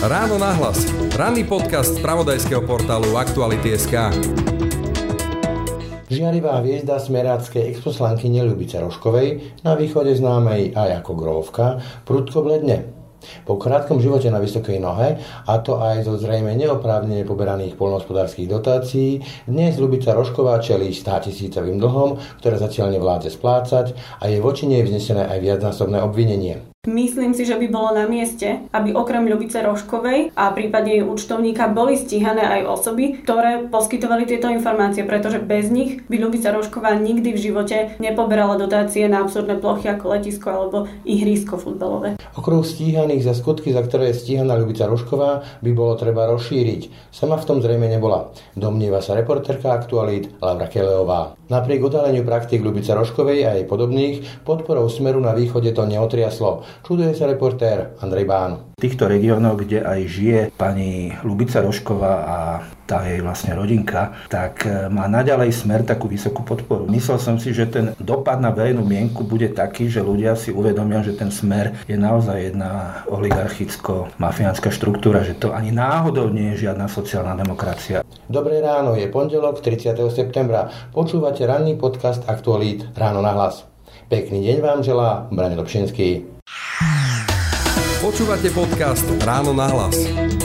Ráno nahlas. Ranný podcast z pravodajského portálu Aktuality.sk. Žiarivá hviezda smeráckej exposlanky Ľubice Roškovej, na východe známej aj ako Grovka, prudko bledne. Po krátkom živote na vysokej nohe, a to aj zo zrejme neoprávnene poberaných polnohospodárských dotácií, dnes Lubica Rošková čelí 100 tisícovým dlhom, ktoré zatiaľ nevládze splácať a je voči nej vznesené aj viacnásobné obvinenie. Myslím si, že by bolo na mieste, aby okrem Ľubice Roškovej a prípade jej účtovníka boli stíhané aj osoby, ktoré poskytovali tieto informácie, pretože bez nich by Ľubica Rošková nikdy v živote nepoberala dotácie na absurdné plochy ako letisko alebo ihrisko futbalové. Okruh stíhaných za skutky, za ktoré je stíhaná Ľubica Rošková, by bolo treba rozšíriť. Sama v tom zrejme nebola. Domnieva sa reporterka aktualít Laura Keleová. Napriek odhaleniu praktik Ľubice Roškovej a jej podobných, podporou smeru na východe to neotriaslo. Čuduje sa reportér Andrej Bán. V týchto regiónoch, kde aj žije pani Lubica Rošková a tá jej vlastne rodinka, tak e, má naďalej smer takú vysokú podporu. Myslel som si, že ten dopad na verejnú mienku bude taký, že ľudia si uvedomia, že ten smer je naozaj jedna oligarchicko-mafiánska štruktúra, že to ani náhodou nie je žiadna sociálna demokracia. Dobré ráno, je pondelok 30. septembra. Počúvate ranný podcast Aktualít Ráno na hlas. Pekný deň vám želá Braň Dobšinský. Počúvate podcast Ráno na hlas.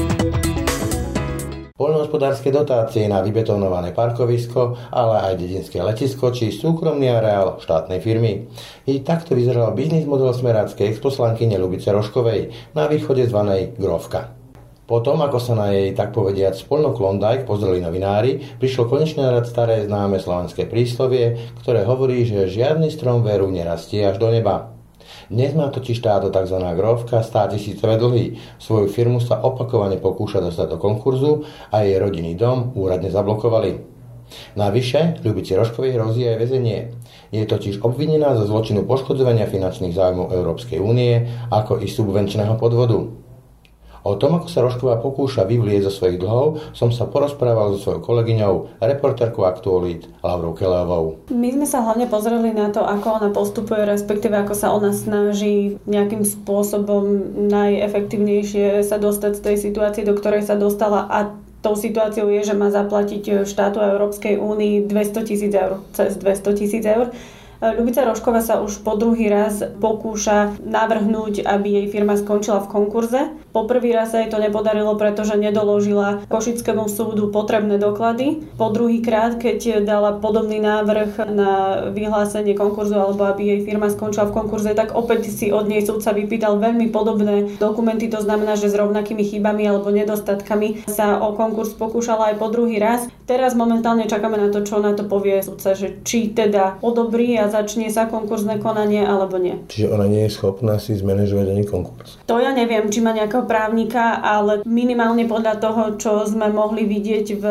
Poľnohospodárske dotácie na vybetonované parkovisko, ale aj dedinské letisko či súkromný areál štátnej firmy. I takto vyzeral biznis model smeráckej exposlanky Ľubice Roškovej na východe zvanej Grovka. Potom, ako sa na jej, tak povediať, spolno Klondike pozreli novinári, prišlo konečne rad staré známe slovenské príslovie, ktoré hovorí, že žiadny strom veru nerastie až do neba. Dnes má totiž táto tzv. grovka 100 tisícové dlhy. Svoju firmu sa opakovane pokúša dostať do konkurzu a jej rodinný dom úradne zablokovali. Navyše, Ľubici Roškovej hrozí aj väzenie. Je totiž obvinená zo zločinu poškodzovania finančných záujmov Európskej únie, ako i subvenčného podvodu. O tom, ako sa Rošková pokúša vyvlieť zo svojich dlhov, som sa porozprával so svojou kolegyňou, reporterkou Aktualít Laurou Kelevou. My sme sa hlavne pozreli na to, ako ona postupuje, respektíve ako sa ona snaží nejakým spôsobom najefektívnejšie sa dostať z tej situácie, do ktorej sa dostala a tou situáciou je, že má zaplatiť štátu Európskej únii 200 tisíc eur, cez 200 tisíc eur Ľubica Roškova sa už po druhý raz pokúša navrhnúť, aby jej firma skončila v konkurze. Po prvý raz sa jej to nepodarilo, pretože nedoložila Košickému súdu potrebné doklady. Po druhý krát, keď dala podobný návrh na vyhlásenie konkurzu alebo aby jej firma skončila v konkurze, tak opäť si od nej súdca vypýtal veľmi podobné dokumenty. To znamená, že s rovnakými chybami alebo nedostatkami sa o konkurs pokúšala aj po druhý raz. Teraz momentálne čakáme na to, čo na to povie súdca, že či teda odobrí a začne sa konkurzné konanie alebo nie. Čiže ona nie je schopná si zmanéžovať ani konkurs? To ja neviem, či má nejakého právnika, ale minimálne podľa toho, čo sme mohli vidieť v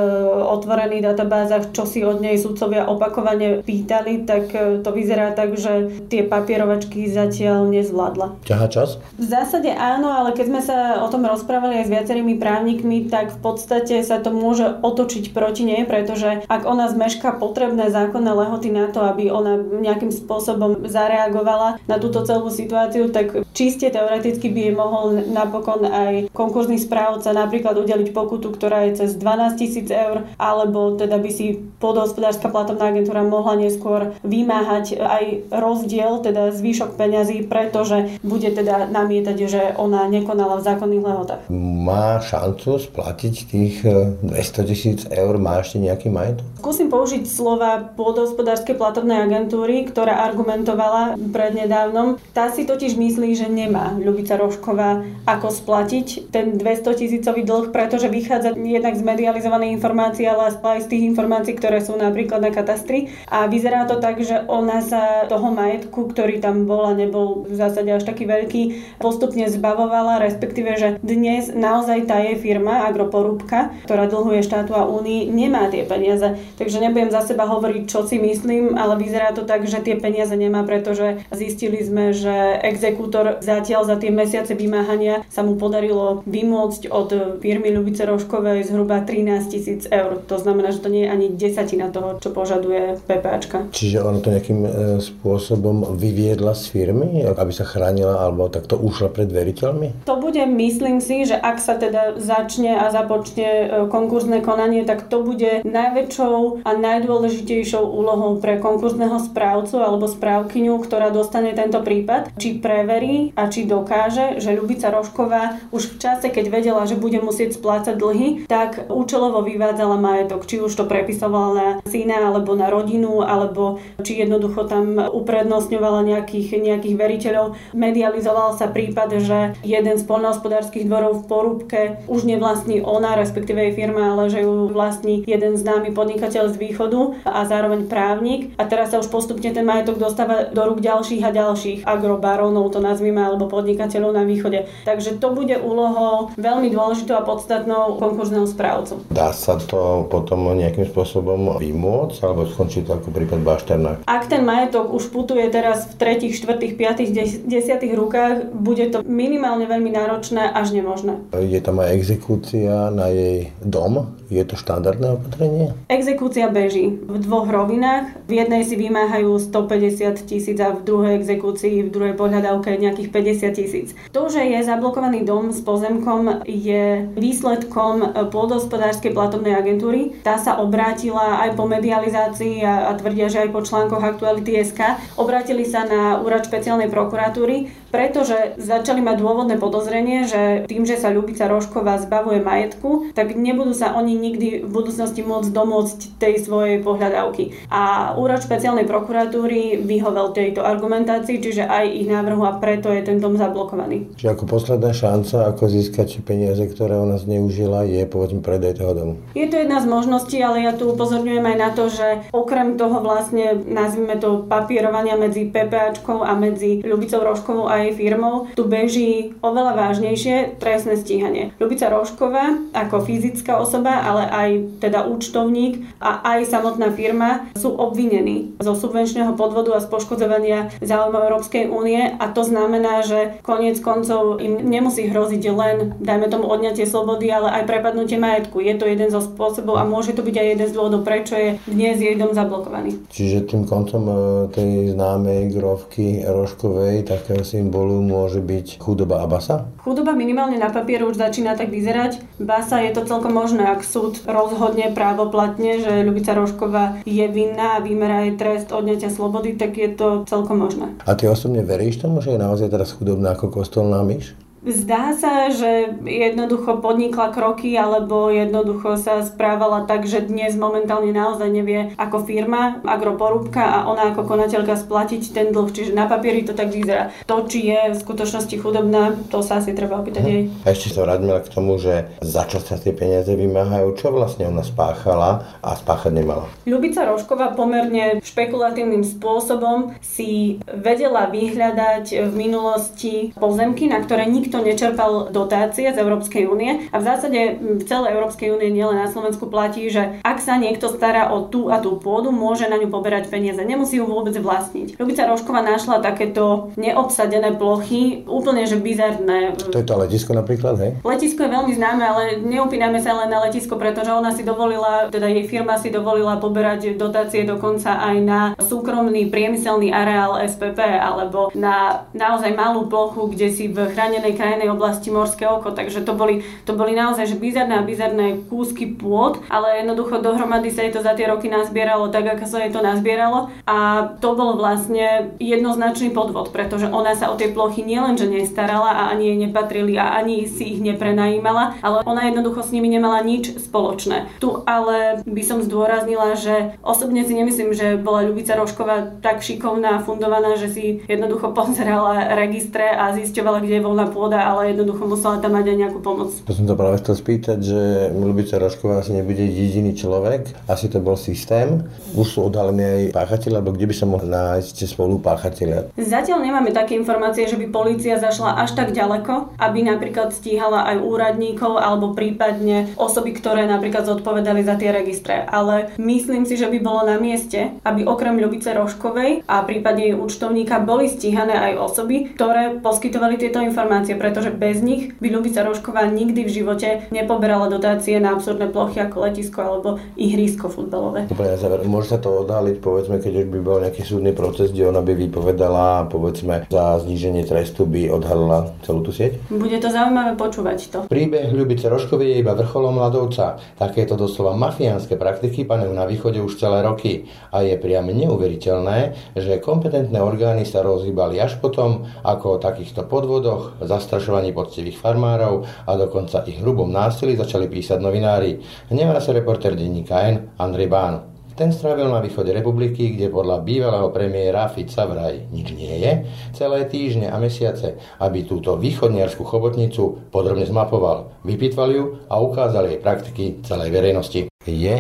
otvorených databázach, čo si od nej sudcovia opakovane pýtali, tak e, to vyzerá tak, že tie papierovačky zatiaľ nezvládla. Ťaha čas? V zásade áno, ale keď sme sa o tom rozprávali aj s viacerými právnikmi, tak v podstate sa to môže otočiť proti nej, pretože ak ona zmeška potrebné zákonné lehoty na to, aby ona nejakým spôsobom zareagovala na túto celú situáciu, tak čiste teoreticky by jej mohol napokon aj konkurzný správca napríklad udeliť pokutu, ktorá je cez 12 tisíc eur, alebo teda by si podhospodárska platobná agentúra mohla neskôr vymáhať aj rozdiel, teda zvýšok peňazí, pretože bude teda namietať, že ona nekonala v zákonných lehotách. Má šancu splatiť tých 200 eh, tisíc eur? Má ešte nejaký majetok? Skúsim použiť slova podhospodárskej platobnej agentúry, ktorá argumentovala prednedávnom. Tá si totiž myslí, že nemá Ľubica Rošková ako splatiť ten 200 tisícový dlh, pretože vychádza jednak z medializovanej informácie, ale aj z tých informácií, ktoré sú napríklad na katastri. A vyzerá to tak, že ona sa toho majetku, ktorý tam bol a nebol v zásade až taký veľký, postupne zbavovala, respektíve, že dnes naozaj tá jej firma Agroporúbka, ktorá dlhuje štátu a únii, nemá tie peniaze. Takže nebudem za seba hovoriť, čo si myslím, ale vyzerá to tak, že tie peniaze nemá, pretože zistili sme, že exekútor primátor zatiaľ za tie mesiace vymáhania sa mu podarilo vymôcť od firmy Ľubice Roškovej zhruba 13 tisíc eur. To znamená, že to nie je ani desatina toho, čo požaduje PPAčka. Čiže ono to nejakým e, spôsobom vyviedla z firmy, aby sa chránila alebo takto ušla pred veriteľmi? To bude, myslím si, že ak sa teda začne a započne e, konkurzné konanie, tak to bude najväčšou a najdôležitejšou úlohou pre konkurzného správcu alebo správkyňu, ktorá dostane tento prípad, či preverí a či dokáže, že Ľubica Rošková už v čase, keď vedela, že bude musieť splácať dlhy, tak účelovo vyvádzala majetok, či už to prepisovala na syna alebo na rodinu, alebo či jednoducho tam uprednostňovala nejakých, nejakých veriteľov. Medializoval sa prípad, že jeden z poľnohospodárskych dvorov v Porúbke už nevlastní ona, respektíve jej firma, ale že ju vlastní jeden známy podnikateľ z východu a zároveň právnik. A teraz sa už postupne ten majetok dostáva do rúk ďalších a ďalších agrobarónov, to nazvime, alebo podnikateľov na východe. Takže to bude úlohou veľmi dôležitou a podstatnou konkurzného správcu. Dá sa to potom nejakým spôsobom vymôcť, alebo skončí to ako prípad Bašternák? Ak ten majetok už putuje teraz v tretich, štvrtých, piatých, desiatých rukách, bude to minimálne veľmi náročné až nemožné. Je tam aj exekúcia na jej dom? Je to štandardné opatrenie? Exekúcia beží v dvoch rovinách. V jednej si vymáhajú 150 tisíc a v druhej exekúcii, v druhej pohľadávke nejakých 50 tisíc. To, že je zablokovaný dom s pozemkom, je výsledkom pôdohospodárskej platobnej agentúry. Tá sa obrátila aj po medializácii a, a tvrdia, že aj po článkoch Aktuality SK. Obrátili sa na úrad špeciálnej prokuratúry pretože začali mať dôvodné podozrenie, že tým, že sa Ľubica Rošková zbavuje majetku, tak nebudú sa oni nikdy v budúcnosti môcť domôcť tej svojej pohľadávky. A úrad špeciálnej prokuratúry vyhovel tejto argumentácii, čiže aj ich návrhu a preto je ten dom zablokovaný. Čiže ako posledná šanca, ako získať peniaze, ktoré ona zneužila, je povedzme predaj toho domu. Je to jedna z možností, ale ja tu upozorňujem aj na to, že okrem toho vlastne nazvime to papierovania medzi PPAčkou a medzi Ľubicou Roškovou a jej firmou, tu beží oveľa vážnejšie trestné stíhanie. Ľubica Rošková ako fyzická osoba, ale aj teda účtovník a aj samotná firma sú obvinení zo subvenčného podvodu a z poškodzovania záujmov Európskej únie a to znamená, že koniec koncov im nemusí hroziť len, dajme tomu, odňatie slobody, ale aj prepadnutie majetku. Je to jeden zo spôsobov a môže to byť aj jeden z dôvodov, prečo je dnes jej dom zablokovaný. Čiže tým koncom e, tej známej grovky Roškovej, takého symbolu môže byť chudoba a basa? Chudoba minimálne na papieru už začína tak vyzerať. Basa je to celkom možné, ak súd rozhodne právoplatne, že Ľubica Rošková je vinná a vymerá jej trest odňatia slobody, tak je to celkom možné. A ty osobne veríš tomu, že je naozaj teraz chudobná ako kostolná myš? Zdá sa, že jednoducho podnikla kroky alebo jednoducho sa správala tak, že dnes momentálne naozaj nevie ako firma, agroporúbka a ona ako konateľka splatiť ten dlh. Čiže na papieri to tak vyzerá. To, či je v skutočnosti chudobná, to sa asi treba opýtať jej. A ešte sa vráťme k tomu, že za čo sa tie peniaze vymáhajú, čo vlastne ona spáchala a spáchať nemala. Ľubica Rošková pomerne špekulatívnym spôsobom si vedela vyhľadať v minulosti pozemky, na ktoré nikto nikto nečerpal dotácie z Európskej únie a v zásade v celej Európskej únie, nielen na Slovensku platí, že ak sa niekto stará o tú a tú pôdu, môže na ňu poberať peniaze, nemusí ju vôbec vlastniť. Ľubica Rošková našla takéto neobsadené plochy, úplne že bizarné. To je to letisko napríklad, hej? Letisko je veľmi známe, ale neupíname sa len na letisko, pretože ona si dovolila, teda jej firma si dovolila poberať dotácie dokonca aj na súkromný priemyselný areál SPP alebo na naozaj malú plochu, kde si v chránenej krajnej oblasti Morské oko, takže to boli, to boli naozaj že bizarné a bizarné kúsky pôd, ale jednoducho dohromady sa jej to za tie roky nazbieralo tak, ako sa jej to nazbieralo a to bol vlastne jednoznačný podvod, pretože ona sa o tie plochy nielenže nestarala a ani jej nepatrili a ani si ich neprenajímala, ale ona jednoducho s nimi nemala nič spoločné. Tu ale by som zdôraznila, že osobne si nemyslím, že bola Ľubica Rošková tak šikovná a fundovaná, že si jednoducho pozerala registre a zisťovala, kde je voľná pôda voda, ale jednoducho musela tam mať aj nejakú pomoc. To som to práve chcel spýtať, že Lubica Rošková asi nebude jediný človek, asi to bol systém. Už sú odhalení aj páchatelia, alebo kde by sa mohli nájsť spolu páchatelia? Zatiaľ nemáme také informácie, že by polícia zašla až tak ďaleko, aby napríklad stíhala aj úradníkov alebo prípadne osoby, ktoré napríklad zodpovedali za tie registre. Ale myslím si, že by bolo na mieste, aby okrem Ľubice Roškovej a prípadne jej účtovníka boli stíhané aj osoby, ktoré poskytovali tieto informácie, pretože bez nich by Ľubica Rošková nikdy v živote nepoberala dotácie na absurdné plochy ako letisko alebo ihrisko futbalové. Na záver, môže sa to odhaliť, povedzme, keď už by bol nejaký súdny proces, kde ona by vypovedala a povedzme za zníženie trestu by odhalila celú tú sieť? Bude to zaujímavé počúvať to. Príbeh Ľubice Roškovej je iba vrcholom ľadovca. Takéto doslova mafiánske praktiky panujú na východe už celé roky a je priam neuveriteľné, že kompetentné orgány sa rozhýbali až potom, ako o takýchto podvodoch, zastrašovaní poctivých farmárov a dokonca ich hrubom násilí začali písať novinári. Hnevá sa reporter denníka N. Andrej Bán. Ten strávil na východe republiky, kde podľa bývalého premiéra Fica vraj nič nie je, celé týždne a mesiace, aby túto východniarskú chobotnicu podrobne zmapoval, vypýtval ju a ukázal jej praktiky celej verejnosti. Je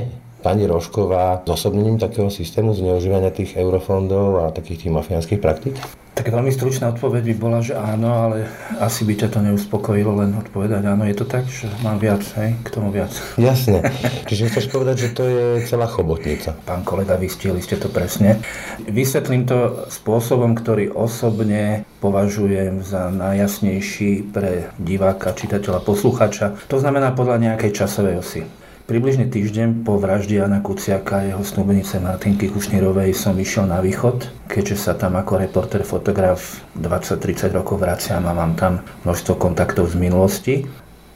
pani Rošková zosobnením takého systému zneužívania tých eurofondov a takých tých mafiánskych praktík? Tak veľmi stručná odpoveď by bola, že áno, ale asi by ťa to neuspokojilo len odpovedať áno. Je to tak, že mám viac, hej, k tomu viac. Jasne. Čiže chceš povedať, že to je celá chobotnica. Pán kolega, vystihli ste to presne. Vysvetlím to spôsobom, ktorý osobne považujem za najjasnejší pre diváka, čitateľa, posluchača. To znamená podľa nejakej časovej osy. Približne týždeň po vražde Jana Kuciaka a jeho snúbenice Martinky Kušnírovej som išiel na východ, keďže sa tam ako reporter, fotograf 20-30 rokov vraciam a mám tam množstvo kontaktov z minulosti.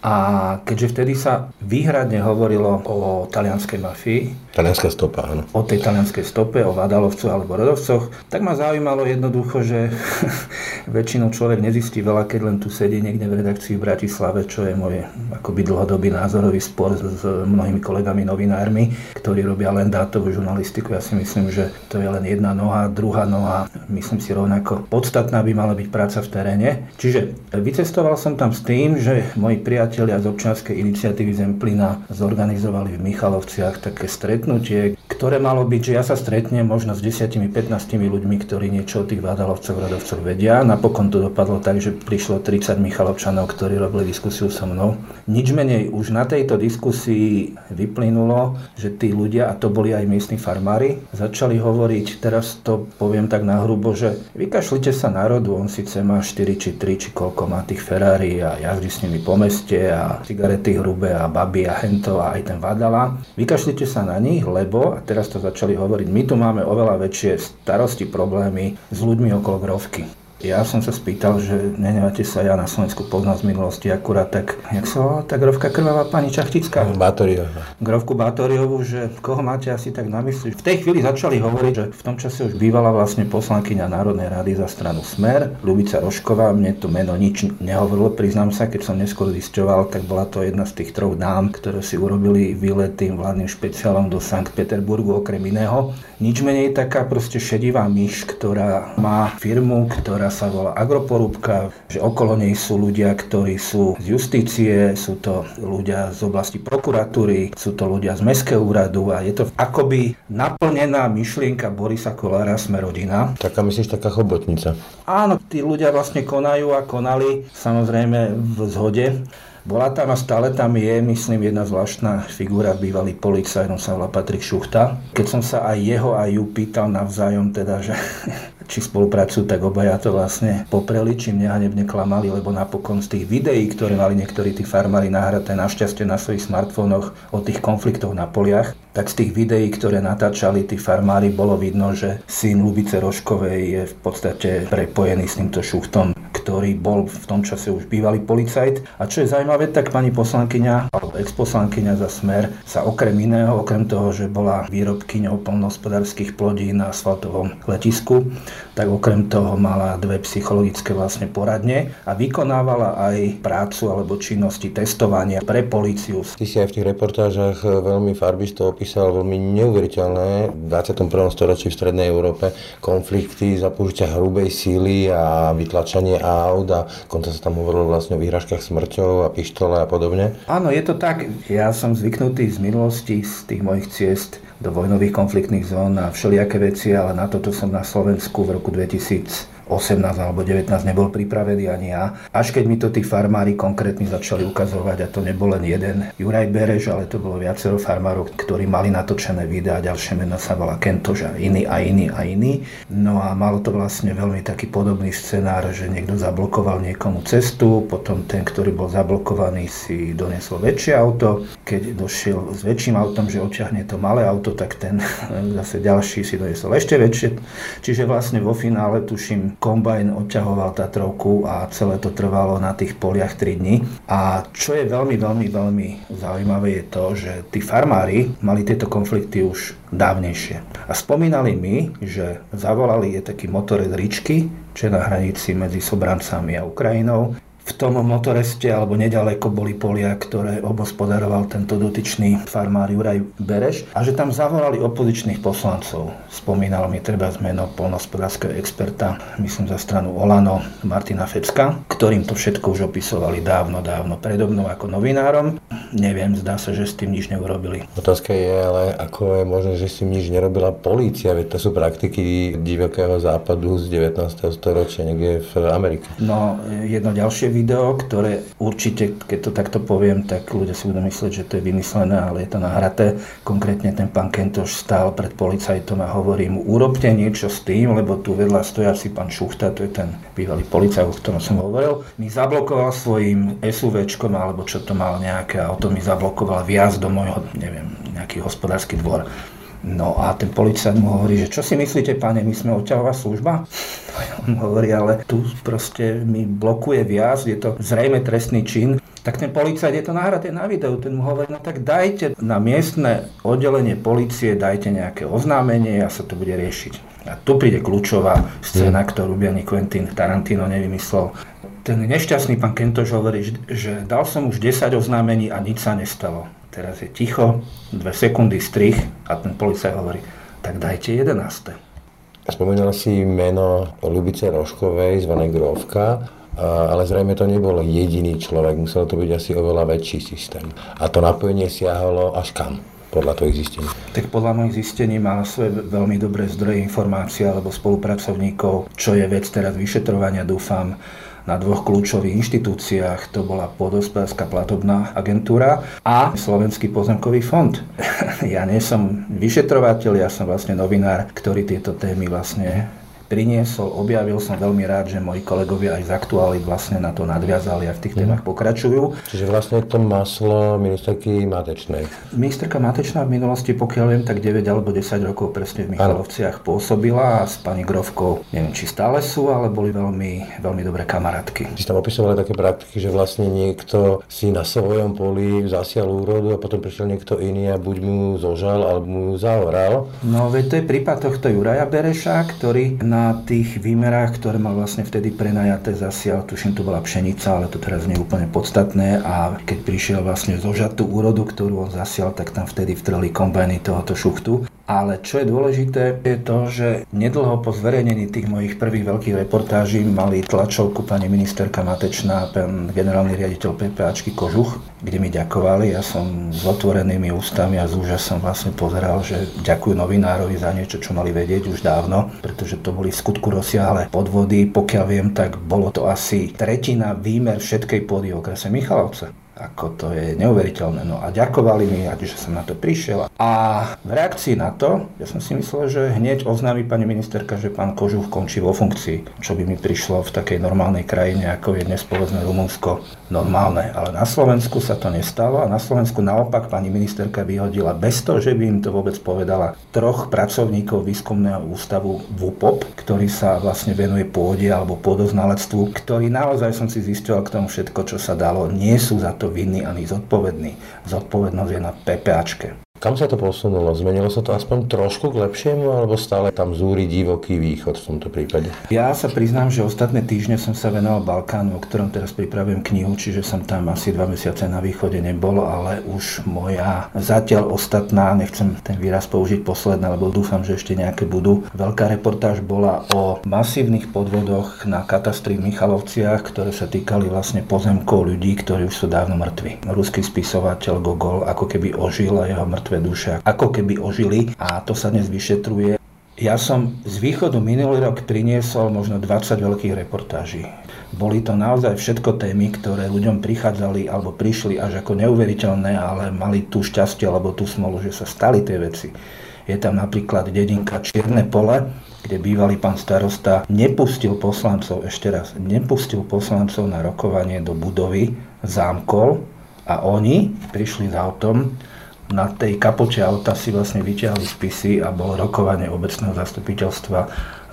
A keďže vtedy sa výhradne hovorilo o talianskej mafii, Talianská stopa, áno. o tej talianskej stope, o Vadalovcoch alebo Rodovcoch, tak ma zaujímalo jednoducho, že väčšinou človek nezistí veľa, keď len tu sedí niekde v redakcii v Bratislave, čo je môj akoby dlhodobý názorový spor s, s mnohými kolegami novinármi, ktorí robia len dátovú žurnalistiku. Ja si myslím, že to je len jedna noha, druhá noha, myslím si rovnako podstatná by mala byť práca v teréne. Čiže vycestoval som tam s tým, že moji priatelia z občianskej iniciatívy Zemplina zorganizovali v Michalovciach také stretnutie, ktoré malo byť, že ja sa stretnem možno s 10-15 ľuďmi, ktorí niečo o tých Vádalovcoch, Radovcoch vedia. Napokon to dopadlo tak, že prišlo 30 Michalovčanov, ktorí robili diskusiu so mnou. Nič menej už na tejto diskusii vyplynulo, že tí ľudia, a to boli aj miestni farmári, začali hovoriť, teraz to poviem tak na hrubo, že vykašlite sa národu, on síce má 4 či 3 či koľko má tých Ferrari a jazdí s nimi po meste, a cigarety hrubé a baby a hento a aj ten Vadala. Vykašlite sa na nich, lebo, a teraz to začali hovoriť, my tu máme oveľa väčšie starosti, problémy s ľuďmi okolo grovky. Ja som sa spýtal, že nenevate sa, ja na Slovensku poznám z minulosti akurát tak, jak sa volá tá grovka krvavá pani Čachtická? Bátoriová. Grovku Bátoriovú, že koho máte asi tak na mysli? V tej chvíli začali hovoriť, že v tom čase už bývala vlastne poslankyňa Národnej rady za stranu Smer, Ľubica Rošková, mne to meno nič nehovorilo, priznám sa, keď som neskôr zisťoval, tak bola to jedna z tých troch dám, ktoré si urobili výlet tým vládnym špeciálom do Sankt Peterburgu okrem iného. Nič menej taká proste šedivá myš, ktorá má firmu, ktorá sa volá Agroporúbka, že okolo nej sú ľudia, ktorí sú z justície, sú to ľudia z oblasti prokuratúry, sú to ľudia z Mestského úradu a je to akoby naplnená myšlienka Borisa Kolára sme rodina. Taká myslíš, taká chobotnica? Áno, tí ľudia vlastne konajú a konali samozrejme v zhode. Bola tam a stále tam je, myslím, jedna zvláštna figúra, bývalý policajt, on sa volá Patrik Šuchta. Keď som sa aj jeho a ju pýtal navzájom, teda, že či spolupracujú, tak obaja to vlastne popreli, čím nehanebne klamali, lebo napokon z tých videí, ktoré mali niektorí tí farmári nahraté našťastie na svojich smartfónoch o tých konfliktoch na poliach, tak z tých videí, ktoré natáčali tí farmári, bolo vidno, že syn Lubice Roškovej je v podstate prepojený s týmto šuchtom, ktorý bol v tom čase už bývalý policajt. A čo je zaujímavé, tak pani poslankyňa alebo exposlankyňa za smer sa okrem iného, okrem toho, že bola výrobkyňou polnohospodárských plodín na asfaltovom letisku, tak okrem toho mala dve psychologické vlastne poradne a vykonávala aj prácu alebo činnosti testovania pre políciu. Ty si aj v tých reportážach veľmi farbisto opísal veľmi neuveriteľné v 21. storočí v Strednej Európe konflikty za použitia hrubej síly a vytlačanie aut a konca sa tam hovorilo vlastne o výhražkách smrťou a pištole a podobne. Áno, je to tak. Ja som zvyknutý z minulosti, z tých mojich ciest do vojnových konfliktných zón a všelijaké veci, ale na toto som na Slovensku v roku 2000 18 alebo 19 nebol pripravený ani ja. Až keď mi to tí farmári konkrétne začali ukazovať, a to nebol len jeden Juraj Bereš, ale to bolo viacero farmárov, ktorí mali natočené videá, ďalšie meno sa volá Kentož iný a iný a iný. No a malo to vlastne veľmi taký podobný scenár, že niekto zablokoval niekomu cestu, potom ten, ktorý bol zablokovaný, si doniesol väčšie auto. Keď došiel s väčším autom, že odťahne to malé auto, tak ten zase ďalší si doniesol ešte väčšie. Čiže vlastne vo finále tuším kombajn odťahoval Tatrovku a celé to trvalo na tých poliach 3 dní. A čo je veľmi, veľmi, veľmi zaujímavé je to, že tí farmári mali tieto konflikty už dávnejšie. A spomínali mi, že zavolali je taký motorec Ričky, čo je na hranici medzi Sobrancami a Ukrajinou v tom motoreste alebo nedaleko boli polia, ktoré obospodaroval tento dotyčný farmár Juraj Bereš a že tam zavolali opozičných poslancov. Spomínal mi treba zmeno polnospodárskeho experta, myslím za stranu Olano, Martina Fecka, ktorým to všetko už opisovali dávno, dávno predo mnou ako novinárom. Neviem, zdá sa, že s tým nič neurobili. Otázka je ale, ako je možné, že s tým nič nerobila polícia, veď to sú praktiky divokého západu z 19. storočia niekde v Amerike. No, jedno ďalšie video, ktoré určite, keď to takto poviem, tak ľudia si budú myslieť, že to je vymyslené, ale je to nahraté. Konkrétne ten pán Kentoš stál pred policajtom a hovorí mu, urobte niečo s tým, lebo tu vedľa stojaci pán Šuchta, to je ten bývalý policajt, o ktorom som hovoril, mi zablokoval svojim SUVčkom, alebo čo to mal nejaké auto, mi zablokoval viac do môjho, neviem, nejaký hospodársky dvor. No a ten policajt mu hovorí, že čo si myslíte, pane, my sme odťahová služba? On hovorí, ale tu proste mi blokuje viac, je to zrejme trestný čin. Tak ten policajt je to nahraté na videu, ten mu hovorí, no tak dajte na miestne oddelenie policie, dajte nejaké oznámenie a sa to bude riešiť. A tu príde kľúčová scéna, hmm. ktorú by ani Quentin Tarantino nevymyslel. Ten nešťastný pán Kentoš hovorí, že dal som už 10 oznámení a nič sa nestalo. Teraz je ticho, dve sekundy strich a ten policaj hovorí, tak dajte 11. Spomínal si meno Lubice Roškovej, zvanej Grovka, ale zrejme to nebol jediný človek, musel to byť asi oveľa väčší systém. A to napojenie siahalo až kam? podľa tvojich zistení? Tak podľa mojich zistení má svoje veľmi dobré zdroje informácií alebo spolupracovníkov, čo je vec teraz vyšetrovania, dúfam na dvoch kľúčových inštitúciách. To bola Podospodárska platobná agentúra a Slovenský pozemkový fond. ja nie som vyšetrovateľ, ja som vlastne novinár, ktorý tieto témy vlastne priniesol, objavil som veľmi rád, že moji kolegovia aj z aktuály vlastne na to nadviazali a v tých mhm. témach pokračujú. Čiže vlastne to maslo ministerky Matečnej. Ministerka Matečná v minulosti, pokiaľ viem, tak 9 alebo 10 rokov presne v Michalovciach pôsobila a s pani Grovkou, neviem či stále sú, ale boli veľmi, veľmi dobré kamarátky. Si tam opisovali také praktiky, že vlastne niekto si na svojom poli zasial úrodu a potom prišiel niekto iný a buď mu zožal alebo mu zaoral. No veď to je prípad tohto Juraja Bereša, ktorý na na tých výmerách, ktoré mal vlastne vtedy prenajaté zasial, tuším to bola pšenica, ale to teraz nie je úplne podstatné. A keď prišiel vlastne zožať tú úrodu, ktorú on zasial, tak tam vtedy vtreli kombajny tohoto šuchtu ale čo je dôležité, je to, že nedlho po zverejnení tých mojich prvých veľkých reportáží mali tlačovku pani ministerka Matečná, pán generálny riaditeľ PPAčky Kožuch, kde mi ďakovali. Ja som s otvorenými ústami a z úžasom vlastne pozeral, že ďakujú novinárovi za niečo, čo mali vedieť už dávno, pretože to boli v skutku rozsiahle podvody. Pokiaľ viem, tak bolo to asi tretina výmer všetkej pôdy okrese Michalovce. Ako to je neuveriteľné. No a ďakovali mi, že som na to prišiel. A v reakcii na to, ja som si myslel, že hneď oznámi pani ministerka, že pán Kožuch končí vo funkcii, čo by mi prišlo v takej normálnej krajine, ako je dnes povedzme Rumunsko, normálne. Ale na Slovensku sa to nestalo a na Slovensku naopak pani ministerka vyhodila bez toho, že by im to vôbec povedala troch pracovníkov výskumného ústavu VUPOP, ktorý sa vlastne venuje pôde alebo pôdoznalectvu, ktorí naozaj som si zistil k tomu všetko, čo sa dalo, nie sú za to vinný ani zodpovedný. Zodpovednosť je na PPAčke. Kam sa to posunulo? Zmenilo sa to aspoň trošku k lepšiemu, alebo stále tam zúri divoký východ v tomto prípade? Ja sa priznám, že ostatné týždne som sa venoval Balkánu, o ktorom teraz pripravujem knihu, čiže som tam asi dva mesiace na východe nebol, ale už moja zatiaľ ostatná, nechcem ten výraz použiť posledná, lebo dúfam, že ešte nejaké budú. Veľká reportáž bola o masívnych podvodoch na katastri v Michalovciach, ktoré sa týkali vlastne pozemkov ľudí, ktorí už sú dávno mŕtvi. Ruský spisovateľ Gogol ako keby ožil a jeho mŕtve mŕtve duše ako keby ožili a to sa dnes vyšetruje. Ja som z východu minulý rok priniesol možno 20 veľkých reportáží. Boli to naozaj všetko témy, ktoré ľuďom prichádzali alebo prišli až ako neuveriteľné, ale mali tú šťastie alebo tú smolu, že sa stali tie veci. Je tam napríklad dedinka Čierne pole, kde bývalý pán starosta nepustil poslancov, ešte raz, nepustil poslancov na rokovanie do budovy, zámkol a oni prišli s autom na tej kapoče auta si vlastne vyťahli spisy a bolo rokovanie obecného zastupiteľstva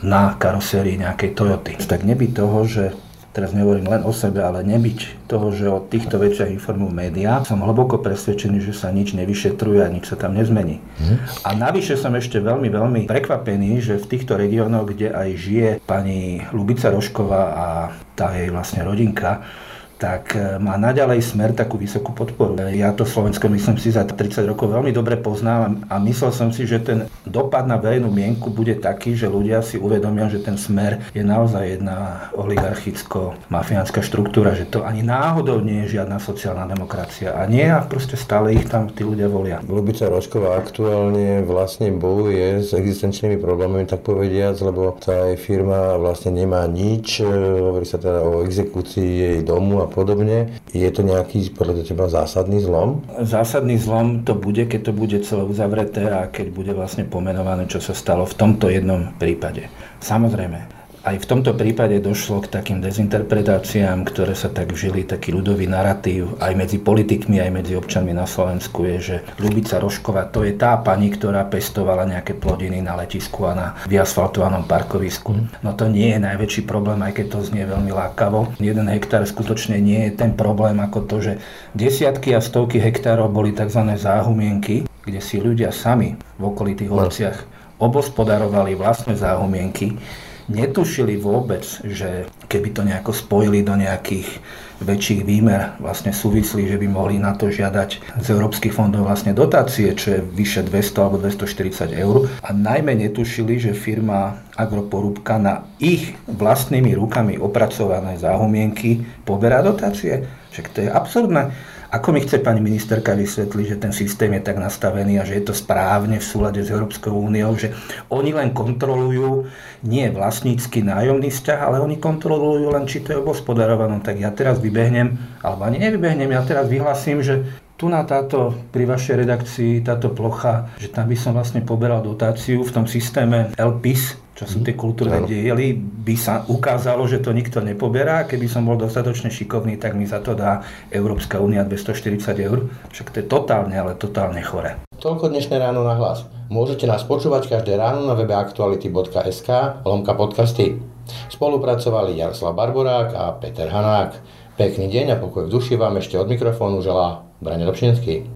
na karosérii nejakej Toyoty. Tak nebyť toho, že teraz nehovorím len o sebe, ale nebyť toho, že o týchto veciach informujú médiá, som hlboko presvedčený, že sa nič nevyšetruje a nič sa tam nezmení. Hmm. A navyše som ešte veľmi, veľmi prekvapený, že v týchto regiónoch, kde aj žije pani Lubica Rošková a tá jej vlastne rodinka, tak e, má naďalej smer takú vysokú podporu. Ja to Slovensko myslím si za 30 rokov veľmi dobre poznám a myslel som si, že ten dopad na verejnú mienku bude taký, že ľudia si uvedomia, že ten smer je naozaj jedna oligarchicko-mafiánska štruktúra, že to ani náhodou nie je žiadna sociálna demokracia. A nie, a proste stále ich tam tí ľudia volia. Lubica Rošková aktuálne vlastne bojuje s existenčnými problémami, tak povediac, lebo tá jej firma vlastne nemá nič. Hovorí sa teda o exekúcii jej domu a podobne. Je to nejaký podľa teba zásadný zlom? Zásadný zlom to bude, keď to bude celé uzavreté a keď bude vlastne pomenované, čo sa stalo v tomto jednom prípade. Samozrejme, aj v tomto prípade došlo k takým dezinterpretáciám, ktoré sa tak vžili, taký ľudový narratív aj medzi politikmi, aj medzi občanmi na Slovensku je, že Ľubica Rošková to je tá pani, ktorá pestovala nejaké plodiny na letisku a na vyasfaltovanom parkovisku. No to nie je najväčší problém, aj keď to znie veľmi lákavo. Jeden hektár skutočne nie je ten problém ako to, že desiatky a stovky hektárov boli tzv. záhumienky, kde si ľudia sami v okolitých no. obciach obospodarovali vlastné záhumienky netušili vôbec, že keby to nejako spojili do nejakých väčších výmer vlastne súvislí, že by mohli na to žiadať z európskych fondov vlastne dotácie, čo je vyše 200 alebo 240 eur. A najmä netušili, že firma Agroporúbka na ich vlastnými rukami opracované záhumienky poberá dotácie. Však to je absurdné. Ako mi chce pani ministerka vysvetliť, že ten systém je tak nastavený a že je to správne v súlade s Európskou úniou, že oni len kontrolujú nie vlastnícky nájomný vzťah, ale oni kontrolujú len, či to je obospodarované. Tak ja teraz vybehnem, alebo ani nevybehnem, ja teraz vyhlasím, že tu na táto, pri vašej redakcii, táto plocha, že tam by som vlastne poberal dotáciu v tom systéme LPIS, čo sú tie kultúrne diely, by sa ukázalo, že to nikto nepoberá. Keby som bol dostatočne šikovný, tak mi za to dá Európska únia 240 eur. Však to je totálne, ale totálne chore. Toľko dnešné ráno na hlas. Môžete nás počúvať každé ráno na webe aktuality.sk lomka podcasty. Spolupracovali Jaroslav Barborák a Peter Hanák. Pekný deň a pokoj v duši vám ešte od mikrofónu želá Brane Dobšinský.